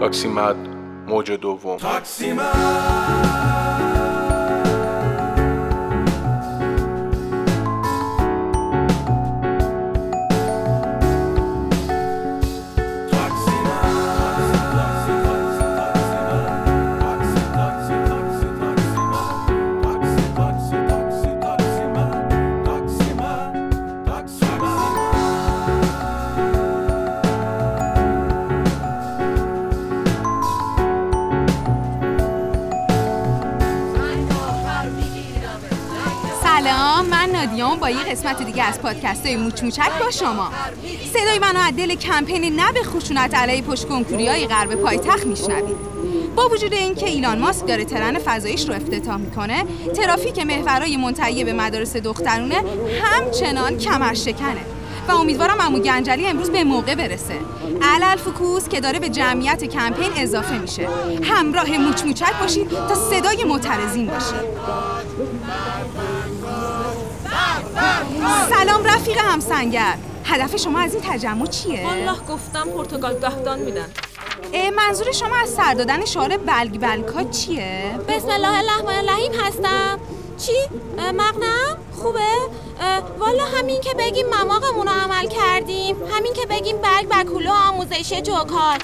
تاکسیمد موج دوم. سلام با یه قسمت دیگه از پادکست های موچ موچک با شما. صدای منو از دل کمپین نه به خشونت علیه پشت کنکوری های غرب پایتخت میشنوید. با وجود اینکه ایلان ماسک داره ترن فضاییش رو افتتاح می‌کنه ترافیک محورای منتهی به مدارس دخترونه همچنان کمر شکنه و امیدوارم امو گنجلی امروز به موقع برسه. علل فکوس که داره به جمعیت کمپین اضافه میشه. همراه موچ موچک باشید تا صدای معترضین باشید. سلام رفیق همسنگر هدف شما از این تجمع چیه؟ والله گفتم پرتغال دهدان میدن منظور شما از سر دادن شعار بلگ بلکا چیه؟ بسم الله الرحمن الرحیم هستم چی؟ مغنم؟ خوبه؟ والا همین که بگیم مماقمون رو عمل کردیم همین که بگیم برگ بکولو آموزشی جوکار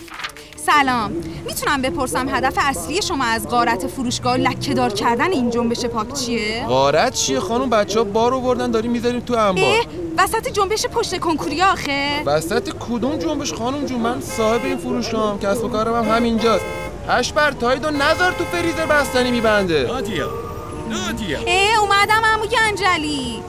سلام. می‌تونم بپرسم هدف اصلی شما از غارت فروشگاه لکه دار کردن این جنبش پاک چیه؟ غارت چیه خانم؟ بچه ها بار آوردن داریم می‌ذاریم تو انبار. اه وسط جنبش پشت کنکوری آخه. وسط کدوم جنبش خانم جون؟ من صاحب این فروشگاهم کسب و کارم هم همینجاست. هش بر تاید و نظر تو فریزر بستنی میبنده. نادیا نادیا. اه اومدم امو گنجلی.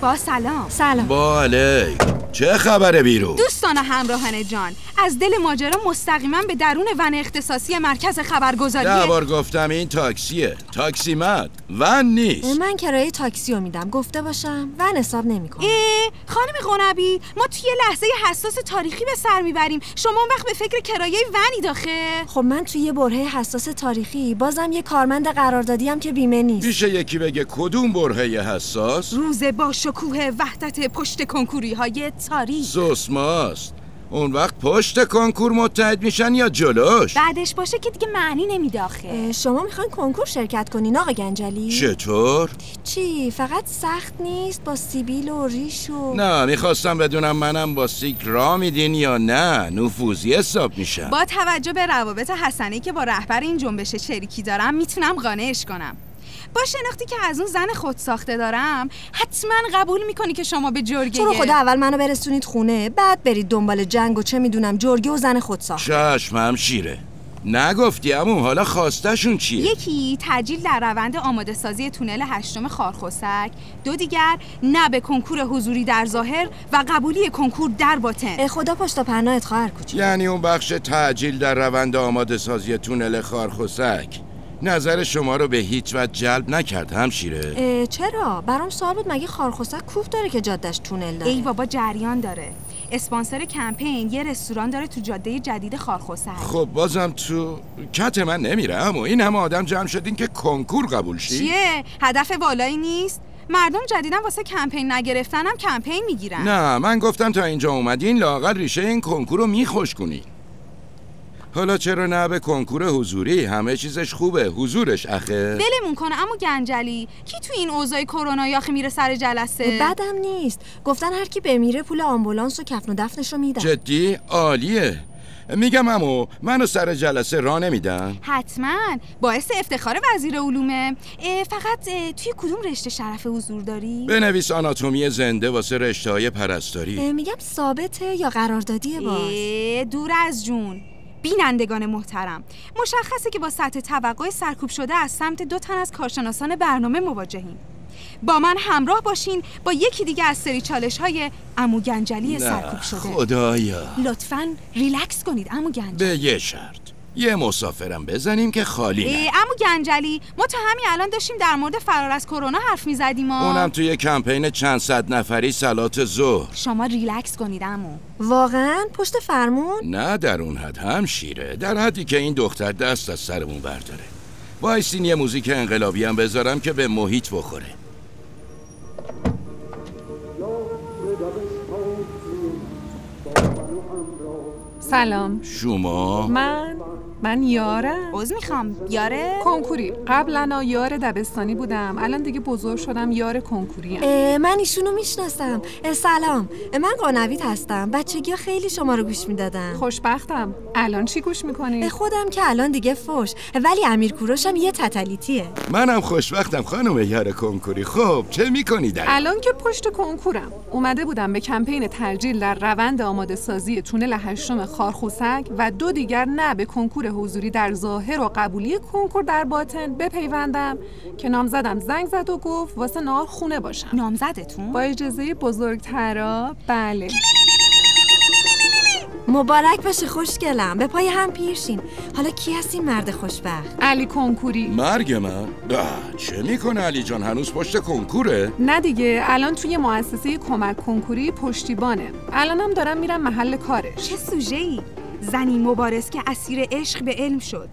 با سلام. سلام. با علیک چه خبره بیرون؟ دوستان همراهان جان از دل ماجرا مستقیما به درون ون اختصاصی مرکز خبرگزاری ده بار گفتم این تاکسیه. تاکسی مد ون نیست. من کرایه تاکسی رو میدم. گفته باشم. ون حساب نمی‌کنم. اه خانم قنبی ما توی یه لحظه حساس تاریخی به سر می‌بریم. شما اون وقت به فکر کرایه ونی داخه خب من توی یه برهه حساس تاریخی بازم یه کارمند قراردادی هم که بیمه نیست. میشه یکی بگه کدوم برهه حساس؟ روز با شکوه وحدت پشت کنکوری های تاریخ. سوسماست اون وقت پشت کنکور متحد میشن یا جلوش؟ بعدش باشه که دیگه معنی نمیده آخه. شما می‌خواین کنکور شرکت کنین آقا گنجلی؟ چطور؟ چی؟ فقط سخت نیست؟ با سیبیل و ریش و نه می‌خواستم بدونم منم با سیک را میدین یا نه؟ نفوذی حساب میشم. با توجه به روابط حسنی که با رهبر این جنبش شریکی دارم می‌تونم قانعش کنم. با شناختی که از اون زن خود ساخته دارم حتما قبول می‌کنی که شما به جرگه تو خدا اول منو برسونید خونه بعد برید دنبال جنگ و چه می‌دونم جرگه و زن خودساخت چشم هم شیره. نگفتی امو حالا خواستشون چیه؟ یکی تجیل در روند آماده سازی تونل هشتم خارخسک دو دیگر نه به کنکور حضوری در ظاهر و قبولی کنکور در باطن. خدا پشت و پناهت خواهر کوچیک. یعنی اون بخش تعجیل در روند آماده سازی تونل خارخسک نظر شما رو به هیچ وجه جلب نکرد همشیره؟ چرا؟ برام سوال بود مگه خارخسک کوف داره که جادش تونل داره؟ ای بابا جریان داره. اسپانسر کمپین یه رستوران داره تو جاده جدید خارخسک خب بازم تو کت من نمیره اما این همه آدم جمع شدین که کنکور قبول شی؟ چیه؟ هدف والایی نیست؟ مردم جدیدن واسه کمپین نگرفتنم کمپین می‌گیرن. نه من گفتم تا اینجا اومدین لاقل ریشه این کنکور رو میخوش کنی حالا چرا نه به کنکور حضوری؟ همه چیزش خوبه. حضورش اخه. ولمون کنه اما گنجلی. کی تو این اوضاع کرونا آخه میره سر جلسه؟ بدم نیست. گفتن هر کی بمیره پول آمبولانس و کفن و دفنش رو میدن. جدی؟ عالیه. میگم امو منو سر جلسه را نمیدن؟ حتما. باعث افتخار وزیر علومه. اه، فقط اه، توی کدوم رشته شرف حضور داری؟ بنویس آناتومی زنده واسه رشته های پرستاری میگم ثابته یا قراردادیه باز؟ دور از جون. بینندگان محترم. مشخصه که با سطح توقع سرکوب شده از سمت دو تن از کارشناسان برنامه مواجهیم. با من همراه باشین با یکی دیگه از سری چالش های امو گنجلی سرکوب شده. خدایا. لطفا ریلکس کنید امو گنجلی. به یه شرط. یه مسافرم بزنیم که خالی نه. امو گنجلی ما تا همین الان داشتیم در مورد فرار از کرونا حرف می‌زدیم اونم توی کمپین چند صد نفری سلات ظهر. شما ریلکس کنید امو. واقعا؟ پشت فرمون؟ نه در اون حد هم شیره در حدی که این دختر دست از سرمون برداره. وایسین یه موزیک انقلابی هم بذارم که به محیط بخوره. سلام. شما؟ من من یارم عوض می‌خوام. یاره؟ کنکوری. قبلا یار دبستانی بودم. الان دیگه بزرگ شدم یار کنکوری اه، من ایشونو می‌شناسم. اه، سلام. اه، من قانویت هستم. بچگی ها خیلی شما رو گوش می‌دادم خوشبختم. الان چی گوش می‌کنی؟ خودم که الان دیگه فوش. ولی امیر کوروشم یه تتلیتیه منم خوشبختم خانم یار کنکوری. خب چه می‌کنی در؟ الان که پشت کنکورم. اومده بودم به کمپین ترجیل در روند آماده سازی تونل هشتم خارخوسک و دو دیگر نه به کنکور حضوری در ظاهر و قبولی کنکور در باطن بپیوندم که نامزدم زنگ زد و گفت واسه نهار خونه باشم. نامزدتون؟ با اجازه بزرگترا بله. مبارک باشه خوشگلم. به پای هم پیرشین. حالا کی هستی مرد خوشبخت؟ علی کنکوری. مرگ من؟ چه می‌کنه علی جان؟ هنوز پشت کنکوره؟ نه دیگه الان توی مؤسسه کمک کنکوری پشتیبانه. الانم دارم میرم محل کارش. چه سوژه ای زنی مبارز که اسیر عشق به علم شد.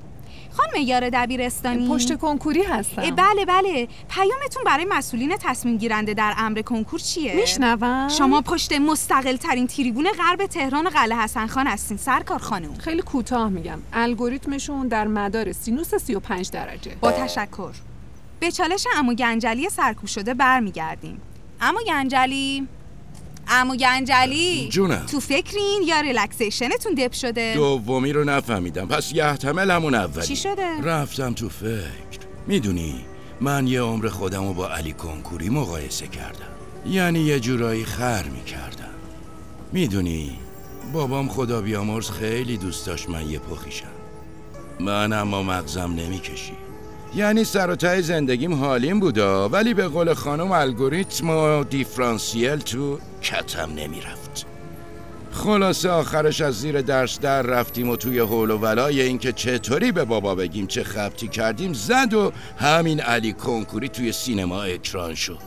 خانم یار دبیرستانی. پشت کنکوری هستم. بله بله. پیامتون برای مسئولین تصمیم گیرنده در امر کنکور چیه؟ میشنوم. شما پشت مستقل ترین تریبون غرب تهران قلعه حسن خان هستین سرکار خانم. خیلی کوتاه میگم. الگوریتمشون در مدار سینوس 35 درجه. با تشکر. به چالش امو گنجلی سرکوب شده برمیگردیم. امو گنجلی. امو گنجلی. جونم. تو فکرین یا ریلکسیشنتون دپ شده؟ دومی رو نفهمیدم. پس یحتمل همون اولی. چی شده؟ رفتم تو فکر. می‌دونی من یه عمر خودم رو با علی کنکوری مقایسه کردم. یعنی یه جورایی خر می‌کردم. می‌دونی بابام خدا بیامرز خیلی دوست داشت من یه پخیشم. من اما مغزم نمی‌کشی یعنی سر و ته زندگیم حالیم بودا ولی به قول خانم الگوریتم و دیفرانسیل تو کتم نمی‌رفت. خلاصه آخرش از زیر درس در رفتیم و توی حول و ولای اینکه چطوری به بابا بگیم چه خبتی کردیم زد و همین علی کنکوری توی سینما اکران شد.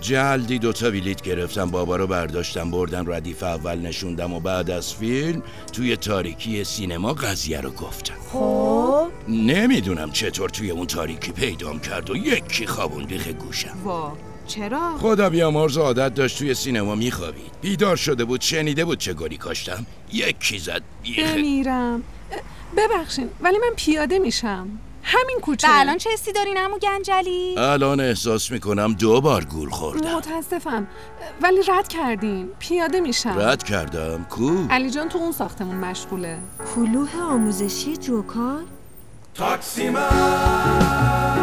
جلدی دوتا بلیت گرفتم بابا رو برداشتم بردم ردیف اول نشوندم و بعد از فیلم توی تاریکی سینما قضیه رو گفتم. خب. نمی‌دونم چطور توی اون تاریکی پیدام کرد و یکی خوابون بیخ گوشم. وا چرا؟ خدا بیامرز عادت داشت توی سینما میخوابید. بیدار شده بود شنیده بود چه گلی کاشتم. یکی زد بیخ بمیرم. ببخشین ولی من پیاده میشم. همین کوچه. و الان چه حسی دارین امو گنجلی؟ الان احساس می‌کنم دو بار گول خوردم. متاسفم. ولی رد کردین پیاده میشم. رد کردم؟ کو؟ علی جان تو اون ساختمون مشغوله. کلوه آموزشی جوکار؟ تاکسی من